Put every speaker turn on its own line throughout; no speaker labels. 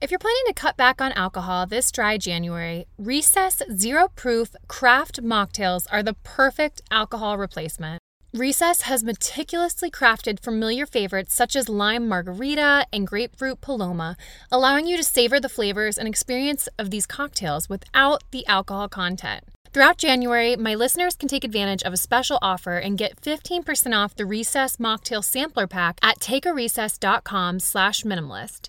If you're planning to cut back on alcohol this dry January, Recess Zero Proof Craft Mocktails are the perfect alcohol replacement. Recess has meticulously crafted familiar favorites such as lime margarita and grapefruit paloma, allowing you to savor the flavors and experience of these cocktails without the alcohol content. Throughout January, my listeners can take advantage of a special offer and get 15% off the Recess Mocktail Sampler Pack at takearecess.com slash minimalist.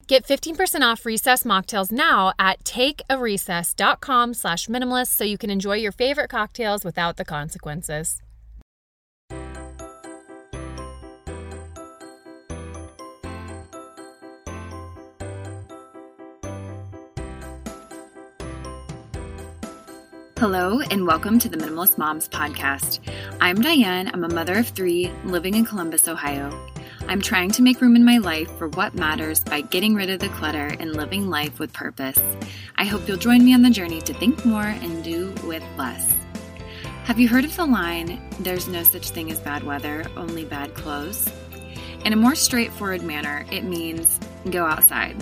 Get 15% off Recess mocktails now at takearecess.com slash minimalist so you can enjoy your favorite cocktails without the consequences. Hello, and welcome to the Minimalist Moms podcast. I'm Diane. I'm a mother of three living in Columbus, Ohio. I'm trying to make room in my life for what matters by getting rid of the clutter and living life with purpose. I hope you'll join me on the journey to think more and do with less. Have you heard of the line, there's no such thing as bad weather, only bad clothes? In a more straightforward manner, it means go outside.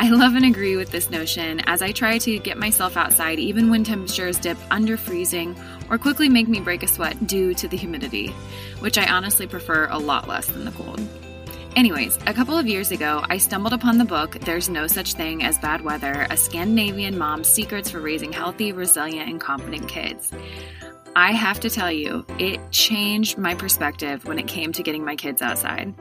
I love and agree with this notion as I try to get myself outside even when temperatures dip under freezing or quickly make me break a sweat due to the humidity, which I honestly prefer a lot less than the cold. Anyways, a couple of years ago, I stumbled upon the book There's No Such Thing as Bad Weather A Scandinavian Mom's Secrets for Raising Healthy, Resilient, and Confident Kids. I have to tell you, it changed my perspective when it came to getting my kids outside.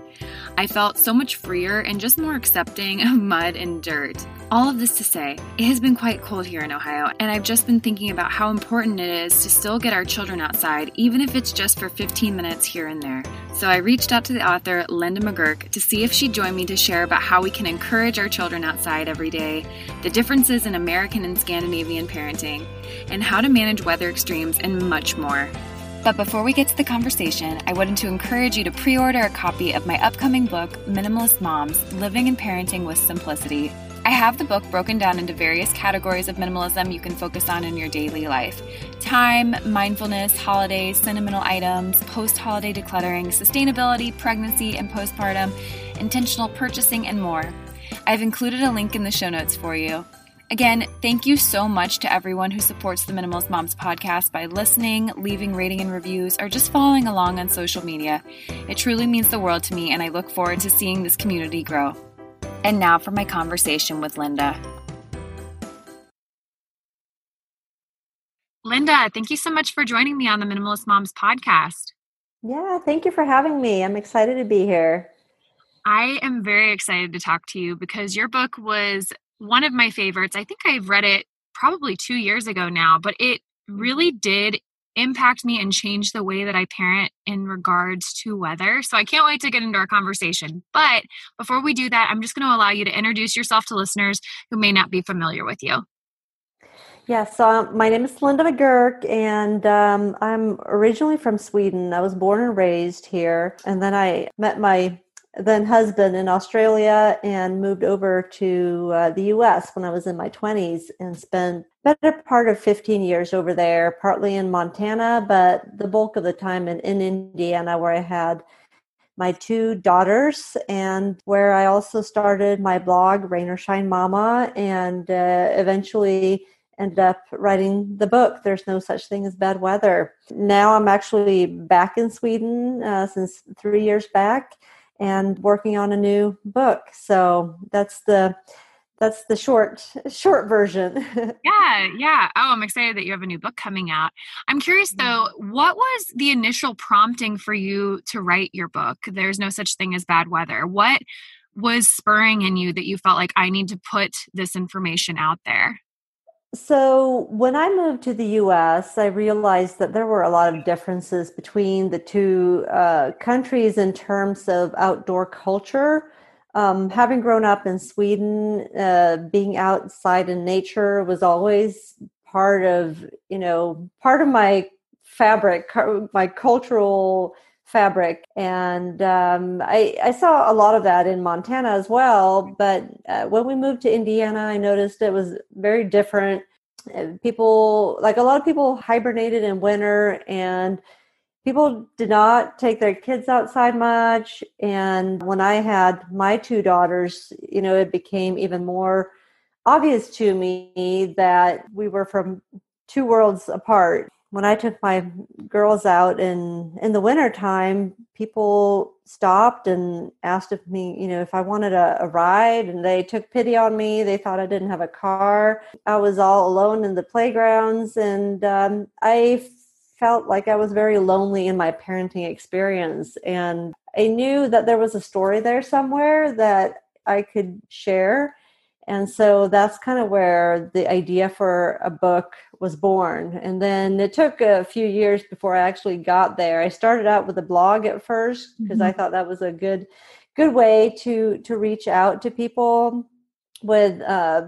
I felt so much freer and just more accepting of mud and dirt. All of this to say, it has been quite cold here in Ohio, and I've just been thinking about how important it is to still get our children outside, even if it's just for 15 minutes here and there. So I reached out to the author, Linda McGurk, to see if she'd join me to share about how we can encourage our children outside every day, the differences in American and Scandinavian parenting, and how to manage weather extremes, and much more. But before we get to the conversation, I wanted to encourage you to pre order a copy of my upcoming book, Minimalist Moms Living and Parenting with Simplicity I have the book broken down into various categories of minimalism you can focus on in your daily life time, mindfulness, holidays, sentimental items, post holiday decluttering, sustainability, pregnancy and postpartum, intentional purchasing, and more. I've included a link in the show notes for you. Again, thank you so much to everyone who supports the Minimalist Moms podcast by listening, leaving rating and reviews, or just following along on social media. It truly means the world to me, and I look forward to seeing this community grow. And now for my conversation with Linda. Linda, thank you so much for joining me on the Minimalist Moms podcast.
Yeah, thank you for having me. I'm excited to be here.
I am very excited to talk to you because your book was one of my favorites. I think I've read it probably two years ago now, but it really did impact me and change the way that I parent in regards to weather. So I can't wait to get into our conversation. But before we do that, I'm just going to allow you to introduce yourself to listeners who may not be familiar with you.
Yeah, so um, my name is Linda McGurk, and um, I'm originally from Sweden. I was born and raised here, and then I met my then husband in Australia and moved over to uh, the US when I was in my 20s and spent better part of 15 years over there, partly in Montana, but the bulk of the time in, in Indiana where I had my two daughters, and where I also started my blog, Rain or Shine Mama, and uh, eventually ended up writing the book there's no such thing as bad weather. Now i'm actually back in sweden uh, since three years back and working on a new book. So that's the that's the short short version.
Yeah yeah. Oh i'm excited that you have a new book coming out. I'm curious though mm-hmm. what was the initial prompting for you to write your book? There's no such thing as bad weather. What was spurring in you that you felt like i need to put this information out there
so when i moved to the us i realized that there were a lot of differences between the two uh, countries in terms of outdoor culture. Um, having grown up in Sweden, uh, being outside in nature was always part of you know part of my fabric, my cultural fabric, and um, I, I, saw a lot of that in Montana as well. But uh, when we moved to Indiana, I noticed it was very different. Uh, people like a lot of people hibernated in winter and people did not take their kids outside much and when i had my two daughters you know it became even more obvious to me that we were from two worlds apart when i took my girls out in in the winter time people stopped and asked if me you know if i wanted a, a ride and they took pity on me they thought i didn't have a car i was all alone in the playgrounds and um, i felt like I was very lonely in my parenting experience. And I knew that there was a story there somewhere that I could share. And so that's kind of where the idea for a book was born. And then it took a few years before I actually got there. I started out with a blog at first because mm-hmm. I thought that was a good good way to to reach out to people with uh,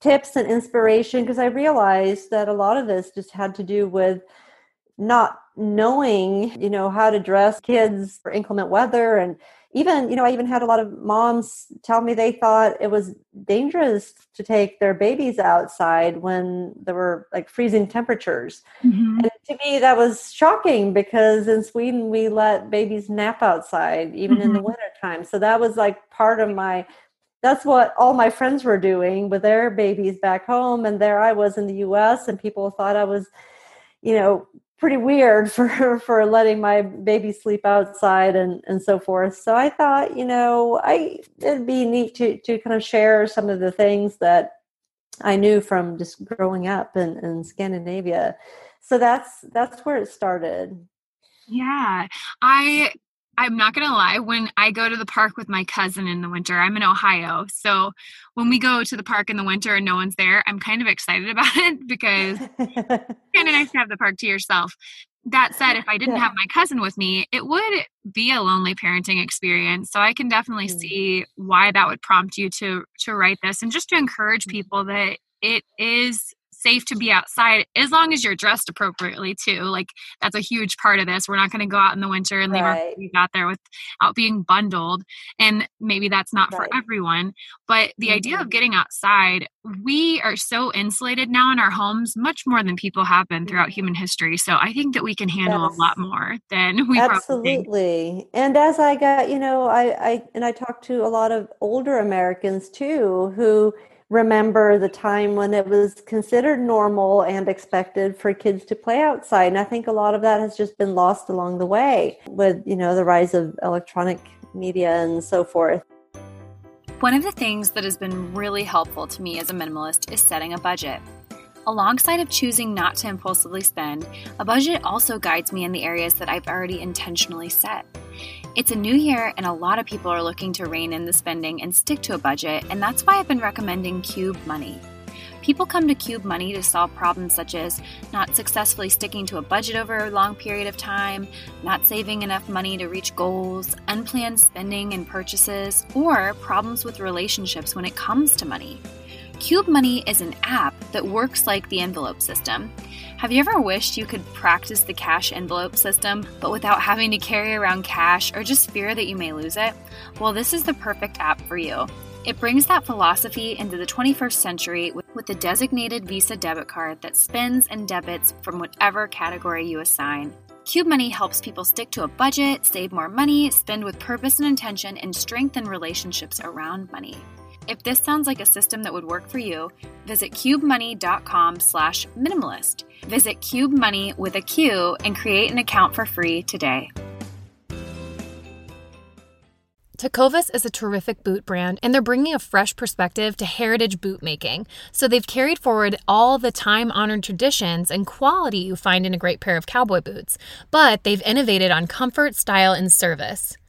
tips and inspiration because I realized that a lot of this just had to do with not knowing, you know, how to dress kids for inclement weather. And even, you know, I even had a lot of moms tell me they thought it was dangerous to take their babies outside when there were like freezing temperatures. Mm-hmm. And to me, that was shocking because in Sweden, we let babies nap outside even mm-hmm. in the mm-hmm. winter time. So that was like part of my that's what all my friends were doing with their babies back home and there i was in the us and people thought i was you know pretty weird for for letting my baby sleep outside and and so forth. So i thought you know i it'd be neat to to kind of share some of the things that i knew from just growing up in, in scandinavia. So that's that's where it started.
Yeah. I I'm not going to lie, when I go to the park with my cousin in the winter, I'm in Ohio. So when we go to the park in the winter and no one's there, I'm kind of excited about it because it's kind of nice to have the park to yourself. That said, if I didn't have my cousin with me, it would be a lonely parenting experience. So I can definitely mm. see why that would prompt you to to write this and just to encourage mm. people that it is safe to be outside as long as you're dressed appropriately too. Like that's a huge part of this. We're not going to go out in the winter and leave our babies out there without being bundled. And maybe that's not right. for everyone. But the mm-hmm. idea of mm-hmm. getting outside, we are so insulated now in our homes, much more than people have been throughout mm-hmm. human history. So I think that we can handle a lot more than we
absolutely. And as I got, you know, I, I and I talked to a lot of older Americans too who remember the time when it was considered normal and expected for kids to play outside. And i think a lot of that has just been lost along the way with you know the rise of electronic media and so forth.
One of the things that has been really helpful to me as a minimalist is setting a budget. Alongside of choosing not to impulsively spend, a budget also guides me in the areas that I've already intentionally set. It's a new year, and a lot of people are looking to rein in the spending and stick to a budget, and that's why I've been recommending Qube Money. People come to Qube Money to solve problems such as not successfully sticking to a budget over a long period of time, not saving enough money to reach goals, unplanned spending and purchases, or problems with relationships when it comes to money. Qube Money is an app that works like the envelope system. Have you ever wished you could practice the cash envelope system, but without having to carry around cash or just fear that you may lose it? Well, this is the perfect app for you. It brings that philosophy into the 21st century with a designated Visa debit card that spends and debits from whatever category you assign.
Qube Money helps people stick to a budget, save more money, spend with purpose and intention, and strengthen relationships around money. If this sounds like a system that would work for you, visit qubemoney.com slash minimalist. Visit Qube Money with a Q and create an account for free today.
Tecovas is a terrific boot brand, and they're bringing a fresh perspective to heritage boot making. So they've carried forward all the time honored traditions and quality you find in a great pair of cowboy boots, but they've innovated on comfort, style, and service.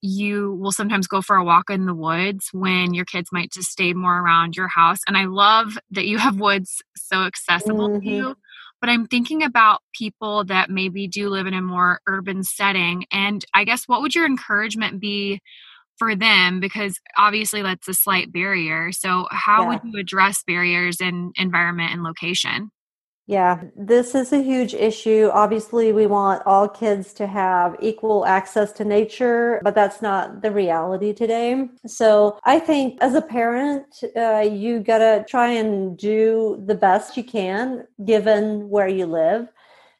you will sometimes go for a walk in the woods when your kids might just stay more around your house. And I love that you have woods so accessible mm-hmm. to you. But I'm thinking about people that maybe do live in a more urban setting. And I guess what would your encouragement be for them? Because obviously that's a slight barrier. So, how yeah. would you address barriers in environment and location?
Yeah, this is a huge issue. Obviously, we want all kids to have equal access to nature, but that's not the reality today. So, I think as a parent, uh, you got to try and do the best you can given where you live.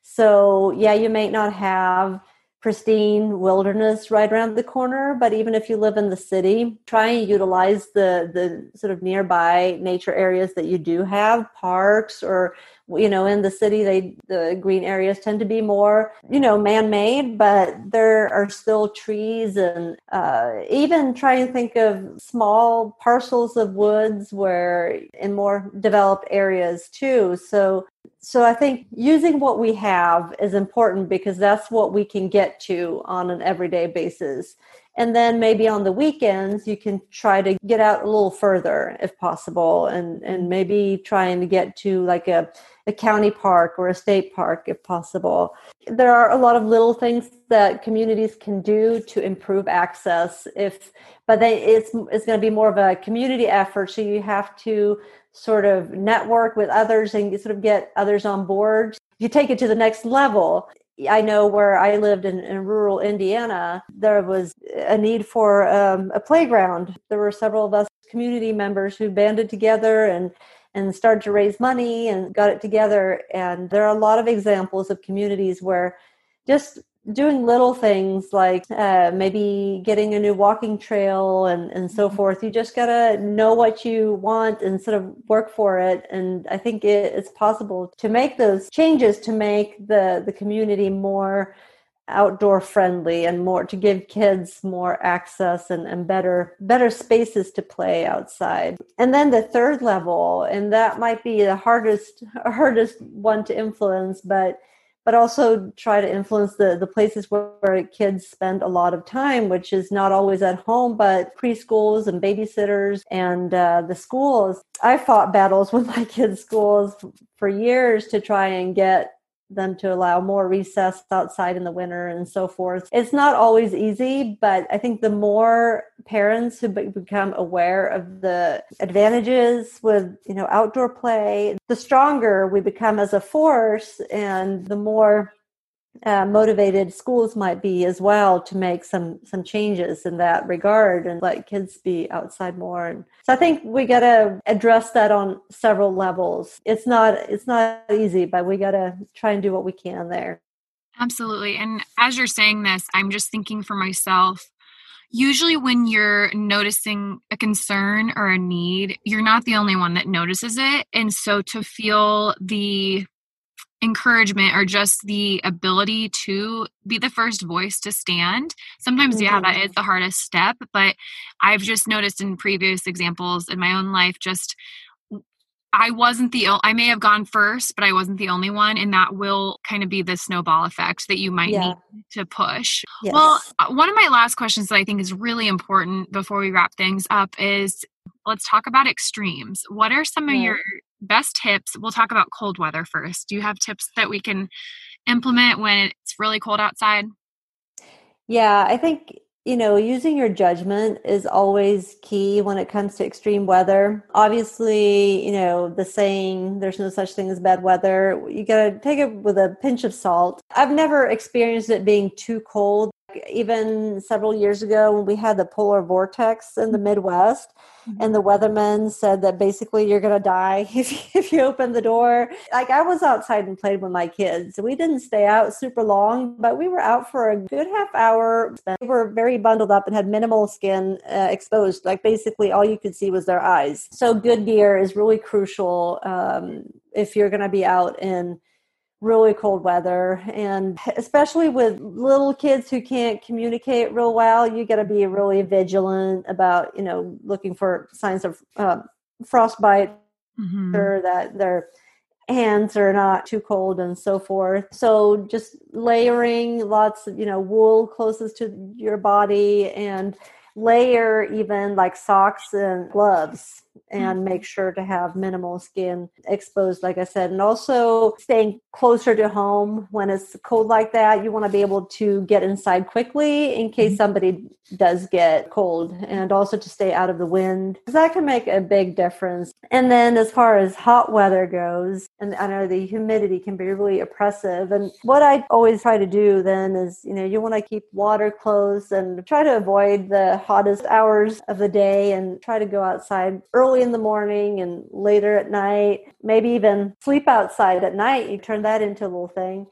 So, yeah, you may not have pristine wilderness right around the corner. But even if you live in the city try and utilize the the sort of nearby nature areas that you do have parks or you know in the city they the green areas tend to be more you know man-made but there are still trees and uh, even try and think of small parcels of woods where in more developed areas too. So so i think using what we have is important because that's what we can get to on an everyday basis and then maybe on the weekends you can try to get out a little further if possible and and maybe trying to get to like a a county park or a state park if possible. There are a lot of little things that communities can do to improve access if but they, it's it's going to be more of a community effort so you have to sort of network with others and sort of get others on board. You take it to the next level. I know where I lived in, in rural Indiana, there was a need for um, a playground. There were several of us community members who banded together and and started to raise money and got it together. And there are a lot of examples of communities where just doing little things like uh, maybe getting a new walking trail and, and so mm-hmm. forth. You just got to know what you want and sort of work for it. And I think it, it's possible to make those changes to make the, the community more outdoor friendly and more to give kids more access and, and better better spaces to play outside and then the third level and that might be the hardest hardest one to influence but but also try to influence the, the places where, where kids spend a lot of time, which is not always at home, but preschools and babysitters and uh, the schools. I fought battles with my kids' schools for years to try and get them to allow more recess outside in the winter and so forth. It's not always easy, but I think the more parents who become aware of the advantages with, you know, outdoor play, the stronger we become as a force and the more uh, motivated schools might be as well to make some some changes in that regard and let kids be outside more. And so i think we got to address that on several levels. It's not it's not easy but we got to try and do what we can there.
Absolutely. And as you're saying this i'm just thinking for myself usually when you're noticing a concern or a need you're not the only one that notices it. And so to feel the encouragement or just the ability to be the first voice to stand. Sometimes, mm-hmm. yeah, that is mm-hmm. the hardest step, but I've just noticed in previous examples in my own life, just I wasn't the I may have gone first, but I wasn't the only one, and that will kind of be the snowball effect that you might yeah. need to push. Yes. Well, uh, one of my last questions that I think is really important before we wrap things up is let's talk about extremes. What are some of your best tips? We'll talk about cold weather first. Do you have tips that we can implement when it's really cold outside?
Yeah, I think you know, using your judgment is always key when it comes to extreme weather. Obviously, you know, the saying, there's no such thing as bad weather, you got to take it with a pinch of salt. I've never experienced it being too cold even several years ago when we had the polar vortex in the Midwest, mm-hmm. and the weathermen said that basically you're going to die if, if you open the door. Like I was outside and played with my kids. We didn't stay out super long, but we were out for a good half hour. We were very bundled up and had minimal skin uh, exposed. Like basically all you could see was their eyes. So good gear is really crucial um, if you're going to be out in really cold weather. And especially with little kids who can't communicate real well you got to be really vigilant about you know looking for signs of uh, frostbite mm-hmm. or that their hands are not too cold and so forth. So just layering lots of you know wool closest to your body and layer even like socks and gloves and make sure to have minimal skin exposed, like I said. And also staying closer to home when it's cold like that. You want to be able to get inside quickly in case mm-hmm. somebody does get cold, and also to stay out of the wind. Because that can make a big difference. And then as far as hot weather goes, and I know the humidity can be really oppressive. And what I always try to do then is, you know, you want to keep water close and try to avoid the hottest hours of the day and try to go outside early early in the morning and later at night, maybe even sleep outside at night. You turn that into a little thing.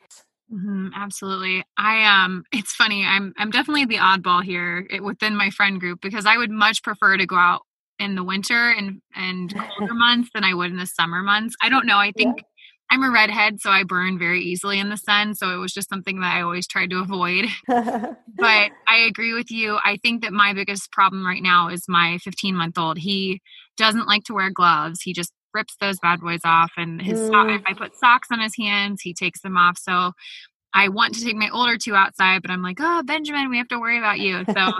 Mm-hmm, absolutely. I um it's funny. I'm I'm definitely the oddball here within my friend group because I would much prefer to go out in the winter and and colder months than I would in the summer months. I don't know. I think yeah. I'm a redhead, so I burn very easily in the sun. So it was just something that I always tried to avoid. but I agree with you. I think that my biggest problem right now is my 15 month old. He doesn't like to wear gloves. He just rips those bad boys off. And his mm. so- if I put socks on his hands, he takes them off. So I want to take my older two outside, but I'm like, oh, Benjamin, we have to worry about you. So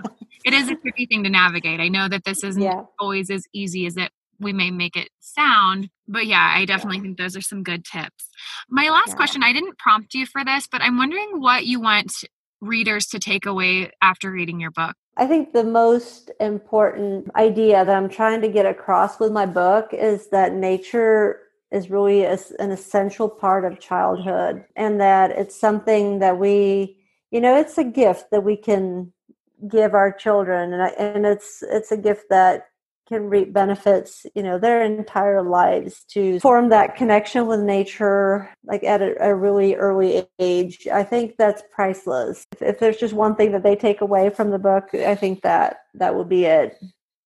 it is a tricky thing to navigate. I know that this isn't yeah. always as easy as it we may make it sound. But yeah, I definitely yeah. think those are some good tips. My last yeah. question I didn't prompt you for this, but I'm wondering what you want readers to take away after reading your book.
I think the most important idea that I'm trying to get across with my book is that nature is really a, an essential part of childhood and that it's something that we, you know, it's a gift that we can give our children and, I, and it's it's a gift that can reap benefits, you know, their entire lives to form that connection with nature, like at a, a really early age. I think that's priceless. If, if, there's just one thing that they take away from the book, I think that that would be it.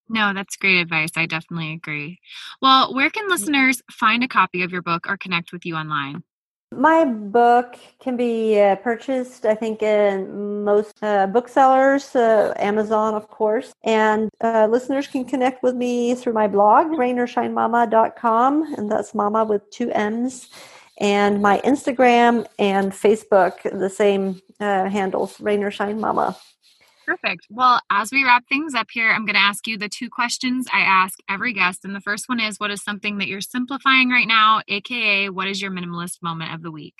No, that's great advice. I definitely agree. Well, where can mm-hmm. listeners find a copy of your book or connect with you online?
My book can be uh, purchased, I think, in most uh, booksellers, uh, Amazon, of course. And uh, listeners can connect with me through my blog, rainorshinemama.com, and that's mama with two M's. And my Instagram and Facebook, the same uh, handles, Rain.
Perfect. Well, as we wrap things up here, I'm going to ask you the two questions I ask every guest. And the first one is What is something that you're simplifying right now? AKA, what is your minimalist moment of the week?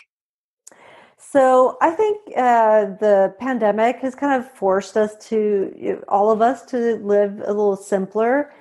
So I think uh, the pandemic has kind of forced us to, all of us, to live a little simpler.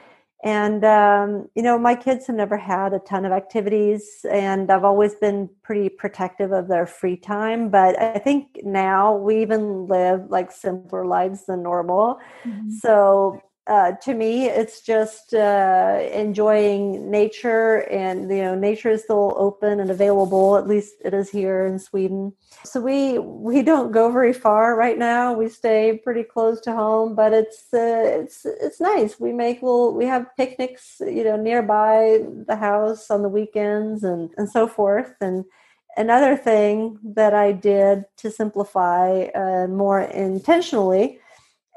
And, um, you know, my kids have never had a ton of activities, and I've always been pretty protective of their free time. But I think now we even live like simpler lives than normal. Mm-hmm. So uh, to me, it's just uh, enjoying nature, and you know, nature is still open and available. At least it is here in Sweden. So we we don't go very far right now. We stay pretty close to home, but it's uh, it's it's nice. We make little we have picnics, you know, nearby the house on the weekends and and so forth. And another thing that I did to simplify uh, more intentionally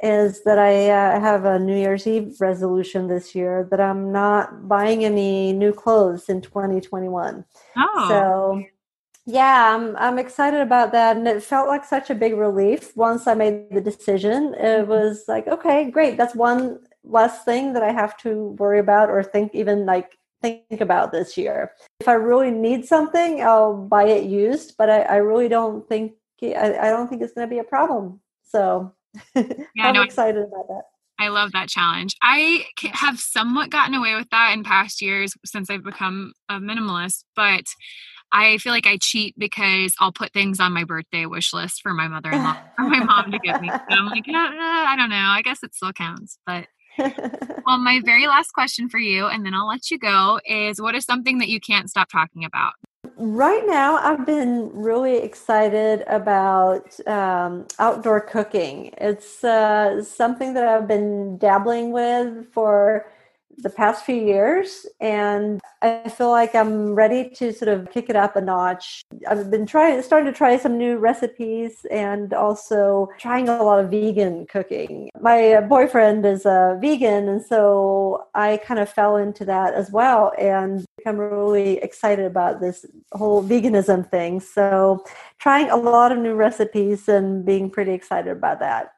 is that I uh, have a New Year's Eve resolution this year that I'm not buying any new clothes in 2021. Oh. So yeah, I'm I'm excited about that and it felt like such a big relief once I made the decision. It mm-hmm. was like, okay, great. That's one less thing that I have to worry about or think even like think about this year. If I really need something, I'll buy it used, but I, I really don't think I, I don't think it's going to be a problem. So yeah, I'm no, excited about that.
I love that challenge. I have somewhat gotten away with that in past years since I've become a minimalist, but I feel like I cheat because I'll put things on my birthday wish list for my mother-in-law or my mom to give me. So I'm like, uh, I don't know. I guess it still counts, but well, my very last question for you, and then I'll let you go, is what is something that you can't stop talking about?
Right now i've been really excited about um, outdoor cooking. It's uh, something that i've been dabbling with for the past few years and I feel like I'm ready to sort of kick it up a notch. I've been trying starting to try some new recipes and also trying a lot of vegan cooking. My boyfriend is a vegan and so I kind of fell into that as well and I'm really excited about this whole veganism thing. So trying a lot of new recipes and being pretty excited about that.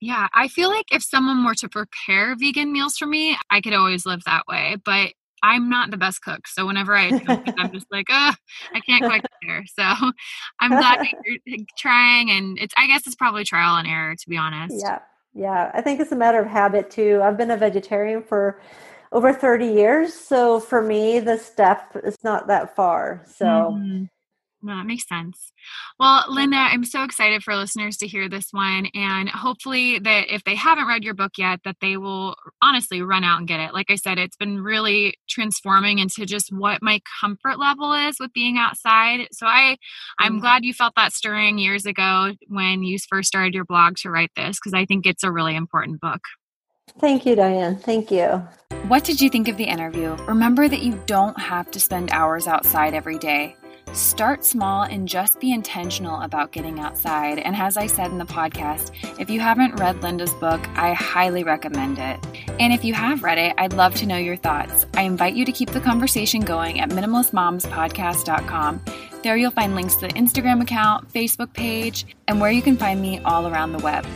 Yeah, I feel like if someone were to prepare vegan meals for me, I could always live that way. But I'm not the best cook. So whenever I cook I'm just like, oh, I can't quite there. So I'm glad you're trying. And it's, I guess it's probably trial and error, to be honest.
Yeah. Yeah. I think it's a matter of habit too. I've been a vegetarian for over 30 years. So for me, the step is not that far. So. Mm-hmm.
No, that makes sense. Well, Linda, I'm so excited for listeners to hear this one and hopefully that if they haven't read your book yet that they will honestly run out and get it. Like I said, it's been really transforming into just what my comfort level is with being outside. So I I'm mm-hmm. glad you felt that stirring years ago when you first started your blog to write this because I think it's a really important book.
Thank you, Diane. Thank you.
What did you think of the interview? Remember that you don't have to spend hours outside every day. Start small and just be intentional about getting outside. And as I said in the podcast, if you haven't read Linda's book, I highly recommend it. And if you have read it, I'd love to know your thoughts. I invite you to keep the conversation going at minimalistmomspodcast.com. There you'll find links to the Instagram account, Facebook page, and where you can find me all around the web.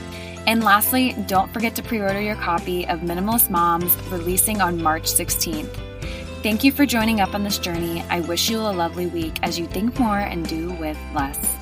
And lastly, don't forget to pre order your copy of Minimalist Moms, releasing on March 16th. Thank you for joining up on this journey. I wish you a lovely week as you think more and do with less.